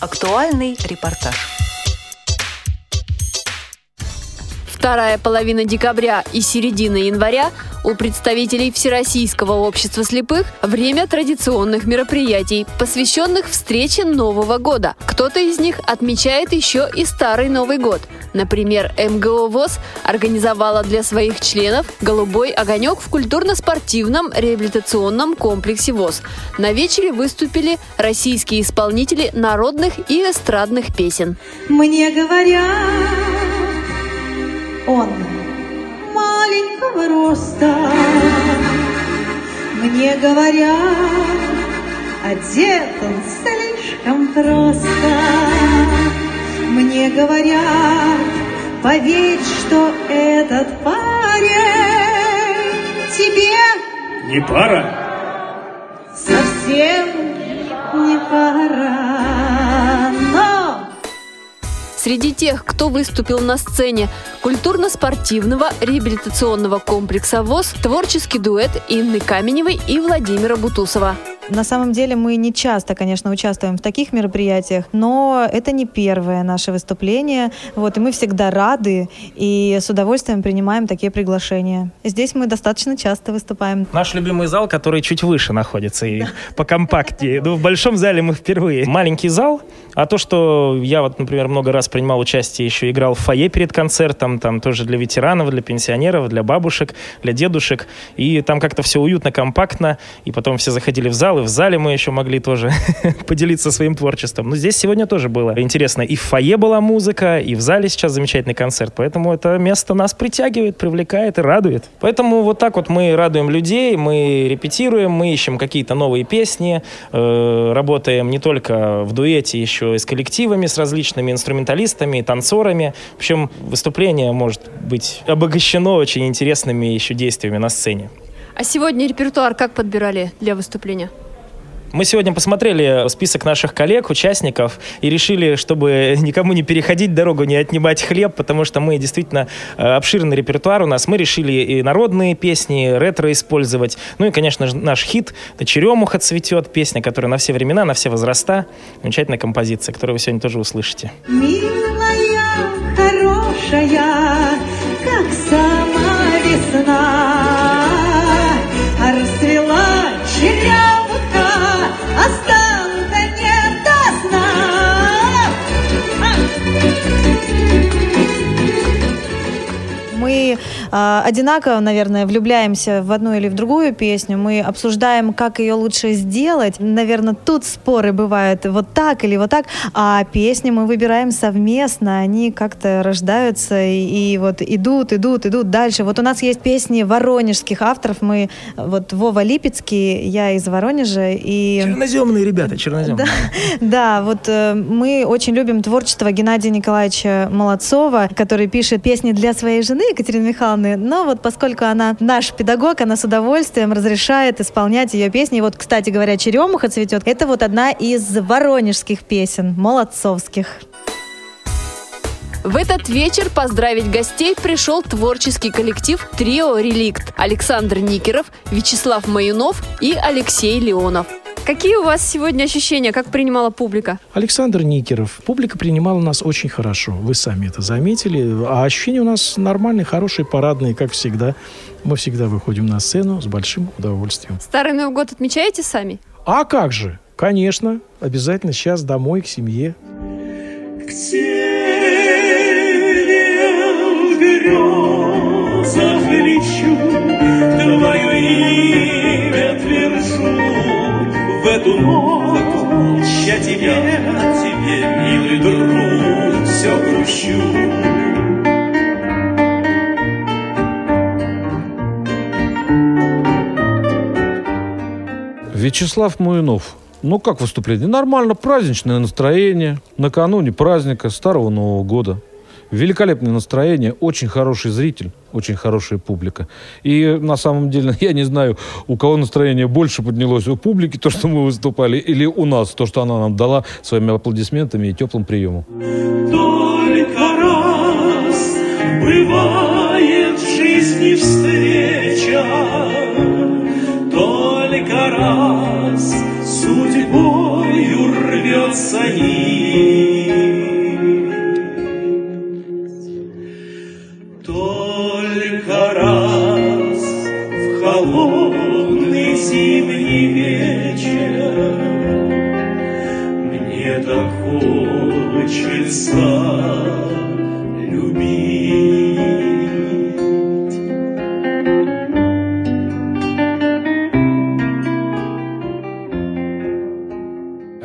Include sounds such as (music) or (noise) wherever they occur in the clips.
Актуальный репортаж. Вторая половина декабря и середина января у представителей Всероссийского общества слепых время традиционных мероприятий, посвященных встрече Нового года. Кто-то из них отмечает еще и Старый Новый год. Например, МГО ВОЗ организовала для своих членов «Голубой огонек» в культурно-спортивном реабилитационном комплексе ВОЗ. На вечере выступили российские исполнители народных и эстрадных песен. Мне говорят, он маленького роста. Мне говорят, одет он слишком просто. Мне говорят, поверь, что этот парень тебе Не пара? совсем не пора. Среди тех, кто выступил на сцене культурно-спортивного реабилитационного комплекса ВОЗ, творческий дуэт Инны Каменевой и Владимира Бутусова. На самом деле мы не часто, конечно, участвуем в таких мероприятиях, но это не первое наше выступление. Вот, и мы всегда рады и с удовольствием принимаем такие приглашения. Здесь мы достаточно часто выступаем. Наш любимый зал, который чуть выше находится и покомпактнее. (laughs) Ну, в большом зале мы впервые. Маленький зал, а то, что я вот, например, много раз принимал участие, еще играл в фойе перед концертом, там тоже для ветеранов, для пенсионеров, для бабушек, для дедушек. И там как-то все уютно, компактно. И потом все заходили в зал, и в зале мы еще могли тоже (laughs) поделиться своим творчеством. Но здесь сегодня тоже было интересно. И в фойе была музыка, и в зале сейчас замечательный концерт. Поэтому это место нас притягивает, привлекает и радует. Поэтому вот так вот мы радуем людей, мы репетируем, мы ищем какие-то новые песни, э, работаем не только в дуэте, еще и с коллективами, с различными инструменталистами, танцорами. В общем, выступление может быть обогащено очень интересными еще действиями на сцене. А сегодня репертуар как подбирали для выступления? Мы сегодня посмотрели список наших коллег, участников, и решили, чтобы (laughs) никому не переходить дорогу, не отнимать хлеб, потому что мы действительно э, обширный репертуар у нас. Мы решили и народные песни, ретро использовать. Ну и, конечно же, наш хит «Это черемуха цветет», песня, которая на все времена, на все возраста. Замечательная композиция, которую вы сегодня тоже услышите. Милая, хорошая, как сама весна, одинаково, наверное, влюбляемся в одну или в другую песню. Мы обсуждаем, как ее лучше сделать. Наверное, тут споры бывают вот так или вот так. А песни мы выбираем совместно. Они как-то рождаются и, и вот идут, идут, идут дальше. Вот у нас есть песни воронежских авторов. Мы вот Вова Липецкий, я из Воронежа. И... Черноземные ребята, черноземные. Да, (laughs) да, вот э, мы очень любим творчество Геннадия Николаевича Молодцова, который пишет песни для своей жены Екатерины Михайловны. Но вот поскольку она наш педагог, она с удовольствием разрешает исполнять ее песни. И вот, кстати говоря, «Черемуха цветет» — это вот одна из воронежских песен, молодцовских. В этот вечер поздравить гостей пришел творческий коллектив «Трио Реликт» Александр Никеров, Вячеслав Маюнов и Алексей Леонов. Какие у вас сегодня ощущения, как принимала публика? Александр Никеров. Публика принимала нас очень хорошо. Вы сами это заметили. А ощущения у нас нормальные, хорошие, парадные, как всегда. Мы всегда выходим на сцену с большим удовольствием. Старый Новый год отмечаете сами? А как же? Конечно. Обязательно сейчас домой, к семье. К северным грезах лечу, Твое имя твержу. В эту ночь я тебе, тебе, милый друг, все грущу. Вячеслав Муинов. Ну, как выступление? Нормально, праздничное настроение. Накануне праздника Старого Нового года. Великолепное настроение, очень хороший зритель, очень хорошая публика. И на самом деле, (laughs) я не знаю, у кого настроение больше поднялось, у публики, то, что мы выступали, или у нас, то, что она нам дала своими аплодисментами и теплым приемом. Только раз бывает в жизни встреча, Только раз судьбою рвется нить.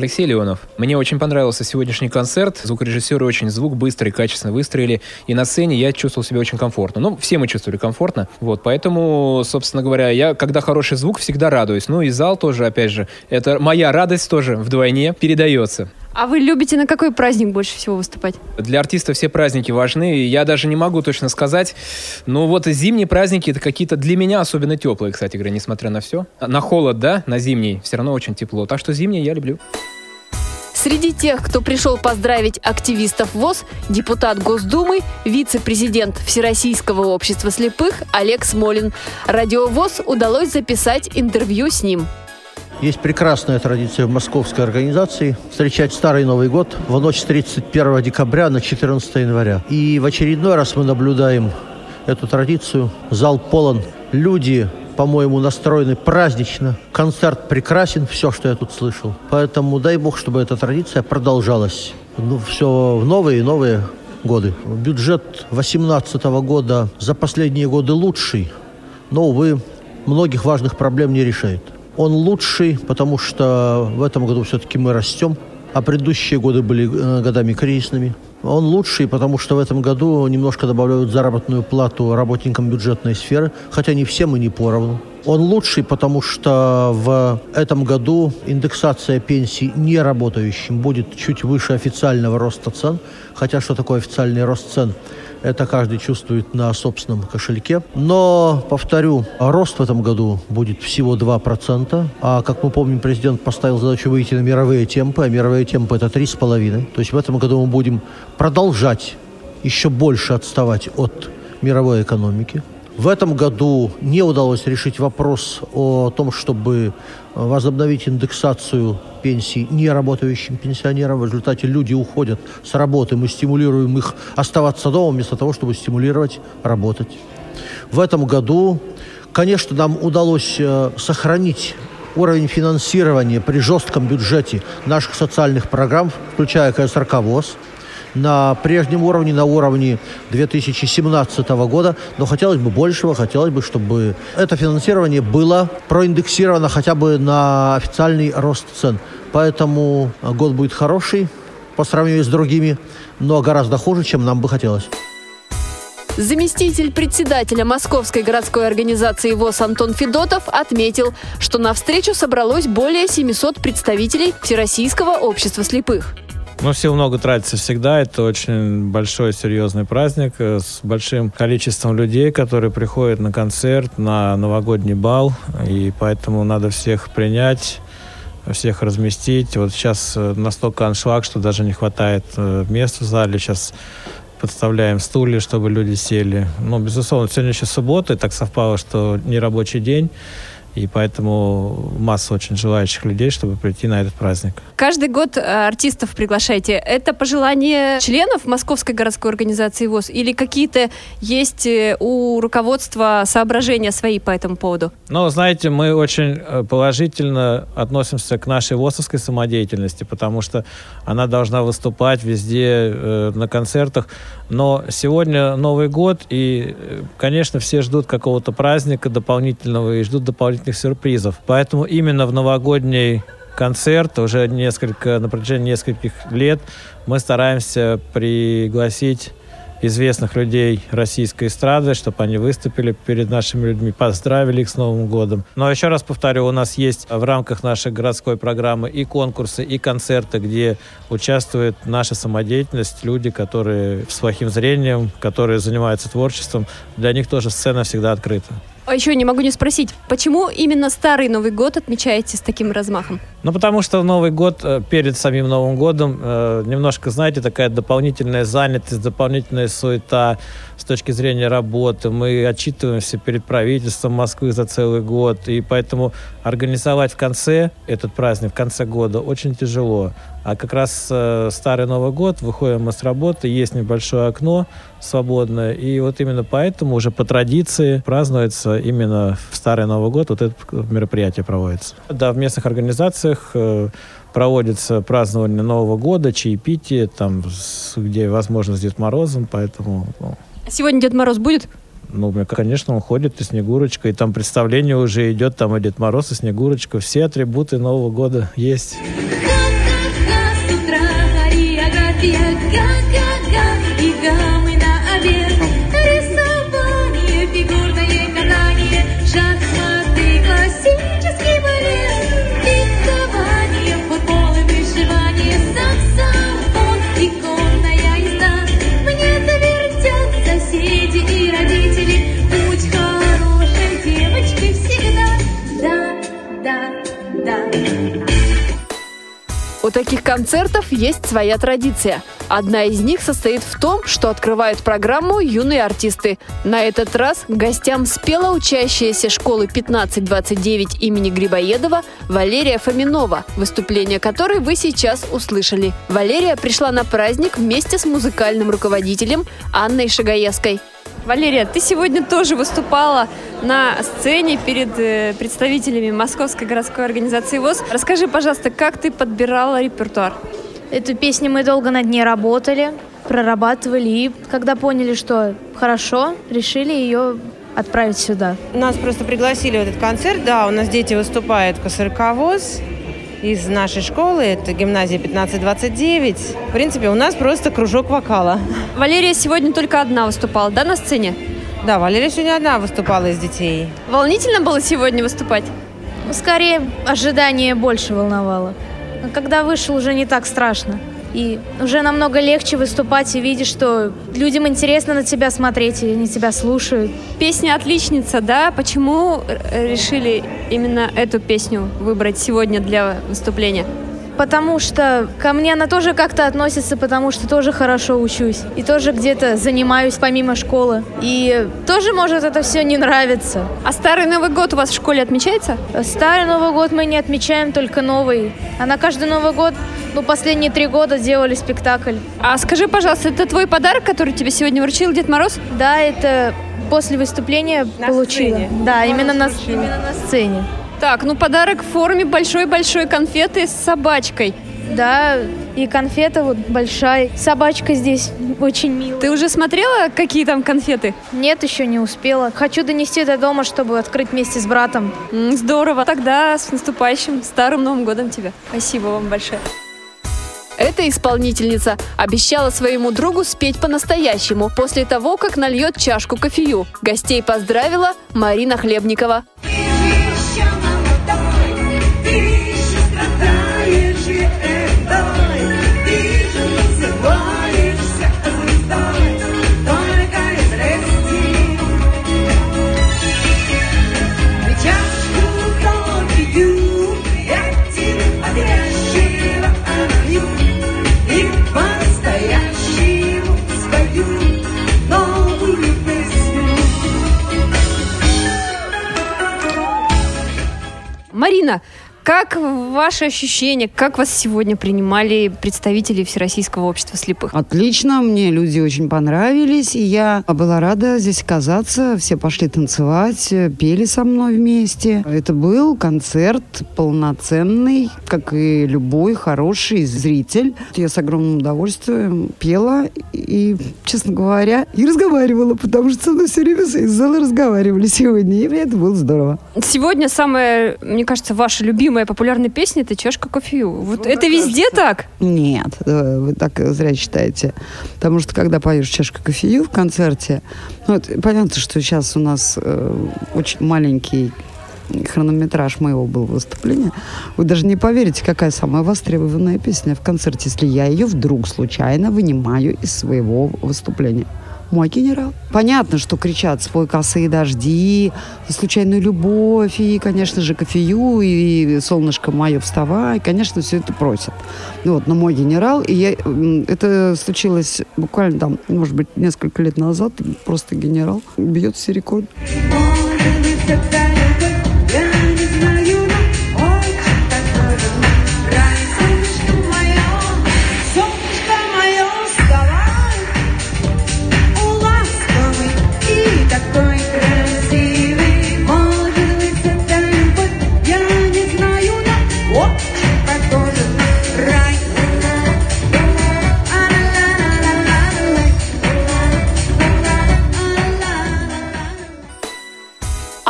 Алексей Леонов. Мне очень понравился сегодняшний концерт. Звукорежиссеры очень звук быстро и качественно выстроили. И на сцене я чувствовал себя очень комфортно. Ну, все мы чувствовали комфортно. Вот, поэтому, собственно говоря, я, когда хороший звук, всегда радуюсь. Ну, и зал тоже, опять же, это моя радость тоже вдвойне передается. А вы любите на какой праздник больше всего выступать? Для артиста все праздники важны. Я даже не могу точно сказать. Но вот зимние праздники это какие-то для меня особенно теплые, кстати говоря, несмотря на все. На холод, да, на зимний все равно очень тепло. Так что зимние я люблю. Среди тех, кто пришел поздравить активистов ВОЗ, депутат Госдумы, вице-президент Всероссийского общества слепых Олег Смолин. Радио ВОЗ удалось записать интервью с ним. Есть прекрасная традиция в московской организации встречать Старый Новый год в ночь с 31 декабря на 14 января. И в очередной раз мы наблюдаем эту традицию. Зал полон. Люди по-моему, настроены празднично. Концерт прекрасен, все, что я тут слышал. Поэтому дай бог, чтобы эта традиция продолжалась. Ну, все в новые и новые годы. Бюджет 2018 года за последние годы лучший, но, увы, многих важных проблем не решает. Он лучший, потому что в этом году все-таки мы растем, а предыдущие годы были э, годами кризисными. Он лучший, потому что в этом году немножко добавляют заработную плату работникам бюджетной сферы, хотя не всем и не поровну. Он лучший, потому что в этом году индексация пенсий неработающим будет чуть выше официального роста цен. Хотя что такое официальный рост цен? Это каждый чувствует на собственном кошельке. Но, повторю, рост в этом году будет всего 2%. А, как мы помним, президент поставил задачу выйти на мировые темпы, а мировые темпы это 3,5%. То есть в этом году мы будем продолжать еще больше отставать от мировой экономики. В этом году не удалось решить вопрос о том, чтобы возобновить индексацию пенсий неработающим пенсионерам. В результате люди уходят с работы, мы стимулируем их оставаться дома вместо того, чтобы стимулировать работать. В этом году, конечно, нам удалось э, сохранить уровень финансирования при жестком бюджете наших социальных программ, включая КСРК ВОЗ – на прежнем уровне, на уровне 2017 года, но хотелось бы большего, хотелось бы, чтобы это финансирование было проиндексировано хотя бы на официальный рост цен. Поэтому год будет хороший по сравнению с другими, но гораздо хуже, чем нам бы хотелось. Заместитель председателя Московской городской организации ВОЗ Антон Федотов отметил, что на встречу собралось более 700 представителей Всероссийского общества слепых. Ну, сил много тратится всегда. Это очень большой, серьезный праздник э, с большим количеством людей, которые приходят на концерт, на новогодний бал. И поэтому надо всех принять всех разместить. Вот сейчас э, настолько аншлаг, что даже не хватает э, мест в зале. Сейчас подставляем стулья, чтобы люди сели. Ну, безусловно, сегодня еще суббота, и так совпало, что не рабочий день. И поэтому масса очень желающих людей, чтобы прийти на этот праздник. Каждый год э, артистов приглашаете. Это пожелание членов Московской городской организации ВОЗ или какие-то есть э, у руководства соображения свои по этому поводу? Ну, знаете, мы очень э, положительно относимся к нашей ВОЗовской самодеятельности, потому что она должна выступать везде, на концертах. Но сегодня Новый год, и, конечно, все ждут какого-то праздника дополнительного и ждут дополнительного дополнительных сюрпризов. Поэтому именно в новогодний концерт уже несколько, на протяжении нескольких лет мы стараемся пригласить известных людей российской эстрады, чтобы они выступили перед нашими людьми, поздравили их с Новым годом. Но еще раз повторю, у нас есть в рамках нашей городской программы и конкурсы, и концерты, где участвует наша самодеятельность, люди, которые с плохим зрением, которые занимаются творчеством. Для них тоже сцена всегда открыта. А еще не могу не спросить, почему именно Старый Новый год отмечаете с таким размахом? Ну, потому что Новый год э, перед самим Новым годом э, немножко, знаете, такая дополнительная занятость, дополнительная суета с точки зрения работы. Мы отчитываемся перед правительством Москвы за целый год, и поэтому организовать в конце этот праздник, в конце года, очень тяжело. А как раз э, Старый Новый год, выходим мы с работы, есть небольшое окно свободное, и вот именно поэтому уже по традиции празднуется именно в Старый Новый год, вот это мероприятие проводится. Да, в местных организациях э, проводится празднование Нового года, чаепитие, там, с- где возможно с Дед Морозом, поэтому, ну, Сегодня Дед Мороз будет? ну, конечно, он ходит и Снегурочка, и там представление уже идет, там и Дед Мороз, и Снегурочка, все атрибуты Нового года есть. У таких концертов есть своя традиция. Одна из них состоит в том, что открывают программу юные артисты. На этот раз гостям спела учащаяся школы 1529 имени Грибоедова Валерия Фоминова, выступление которой вы сейчас услышали. Валерия пришла на праздник вместе с музыкальным руководителем Анной Шагаевской. Валерия, ты сегодня тоже выступала на сцене перед э, представителями Московской городской организации ВОЗ. Расскажи, пожалуйста, как ты подбирала репертуар? Эту песню мы долго над ней работали, прорабатывали, и когда поняли, что хорошо, решили ее отправить сюда. Нас просто пригласили в этот концерт. Да, у нас дети выступают КСРК-ВОЗ из нашей школы. Это гимназия 1529. В принципе, у нас просто кружок вокала. Валерия сегодня только одна выступала, да, на сцене? Да, Валерия сегодня одна выступала из детей. Волнительно было сегодня выступать? Ну, Скорее, ожидание больше волновало. Но когда вышел, уже не так страшно. И уже намного легче выступать и видишь, что людям интересно на тебя смотреть, и они тебя слушают. Песня «Отличница», да? Почему э, решили именно эту песню выбрать сегодня для выступления? Потому что ко мне она тоже как-то относится, потому что тоже хорошо учусь. И тоже где-то занимаюсь помимо школы. И тоже может это все не нравиться. А Старый Новый год у вас в школе отмечается? Старый Новый год мы не отмечаем, только новый. А на каждый Новый год, ну, последние три года делали спектакль. А скажи, пожалуйста, это твой подарок, который тебе сегодня вручил Дед Мороз? Да, это после выступления На получила. сцене. Да, именно на, вручил. именно на сцене. Так, ну подарок в форме большой-большой конфеты с собачкой. Да, и конфета вот большая. Собачка здесь очень милая. Ты уже смотрела, какие там конфеты? Нет, еще не успела. Хочу донести до дома, чтобы открыть вместе с братом. Здорово. Тогда с наступающим Старым Новым Годом тебя. Спасибо вам большое. Эта исполнительница обещала своему другу спеть по-настоящему после того, как нальет чашку кофею. Гостей поздравила Марина Хлебникова. Марина, как ваши ощущения, как вас сегодня принимали представители Всероссийского общества слепых? Отлично, мне люди очень понравились, и я была рада здесь оказаться. Все пошли танцевать, пели со мной вместе. Это был концерт полноценный, как и любой хороший зритель. Я с огромным удовольствием пела и, честно говоря, и разговаривала, потому что со мной все время из зала разговаривали сегодня, и это было здорово. Сегодня самая, мне кажется, ваша любимая популярная песня это чашка кофею. Вот это везде так? Нет, э, вы так зря считаете. Потому что когда поешь чашку кофею в концерте, ну, это понятно, что сейчас у нас э, очень маленький хронометраж моего был выступления. Вы даже не поверите, какая самая востребованная песня в концерте, если я ее вдруг случайно вынимаю из своего выступления. Мой генерал. Понятно, что кричат «Спой косые дожди», «Случайную любовь», и, конечно же, «Кофею», и «Солнышко мое, вставай». Конечно, все это просят. Вот, но мой генерал, и я, это случилось буквально там, может быть, несколько лет назад, просто генерал бьет все рекорды.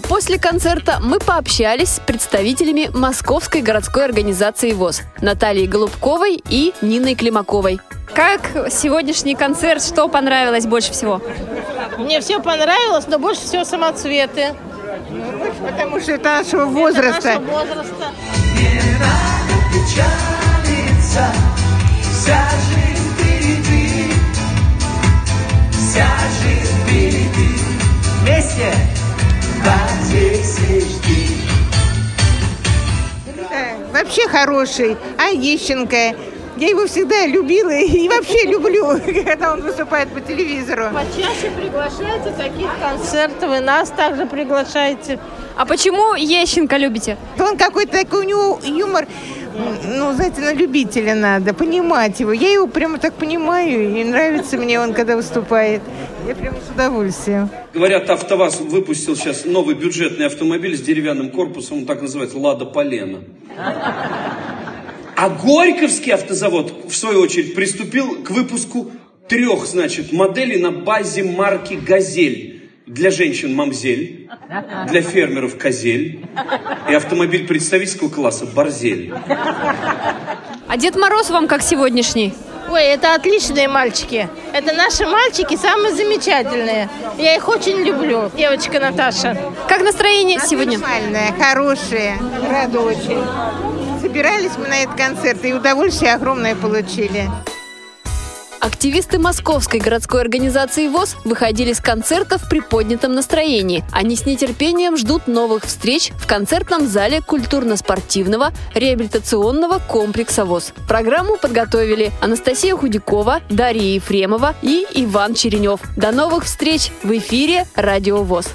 После концерта мы пообщались с представителями Московской городской организации ВОЗ Натальей Голубковой и Ниной Климаковой. Как сегодняшний концерт, что понравилось больше всего? Мне все понравилось, но больше всего самоцветы. Потому что это нашего возраста. Это нашего возраста. печалиться, вся жизнь впереди, вся жизнь впереди. Вместе надейся и жди. Вообще хороший. А Ещенко. Я его всегда любила и вообще люблю, (laughs) когда он выступает по телевизору. Почаще приглашайте таких концертов, и нас также приглашайте. А почему Ещенко любите? Он какой-то такой, у него юмор, ну, знаете, на любителя надо, понимать его. Я его прямо так понимаю, и нравится мне он, когда выступает. Я прямо с удовольствием. Говорят, АвтоВАЗ выпустил сейчас новый бюджетный автомобиль с деревянным корпусом, он так называется, «Лада Полена». А Горьковский автозавод, в свою очередь, приступил к выпуску трех, значит, моделей на базе марки «Газель». Для женщин «Мамзель», для фермеров «Козель» и автомобиль представительского класса «Борзель». А Дед Мороз вам как сегодняшний? Ой, это отличные мальчики. Это наши мальчики, самые замечательные. Я их очень люблю, девочка Наташа. Как настроение сегодня? Нормальное, хорошее. Рада очень. Собирались мы на этот концерт, и удовольствие огромное получили. Активисты Московской городской организации ВОЗ выходили с концерта в приподнятом настроении. Они с нетерпением ждут новых встреч в концертном зале культурно-спортивного реабилитационного комплекса ВОЗ. Программу подготовили Анастасия Худякова, Дарья Ефремова и Иван Черенев. До новых встреч в эфире «Радио ВОЗ».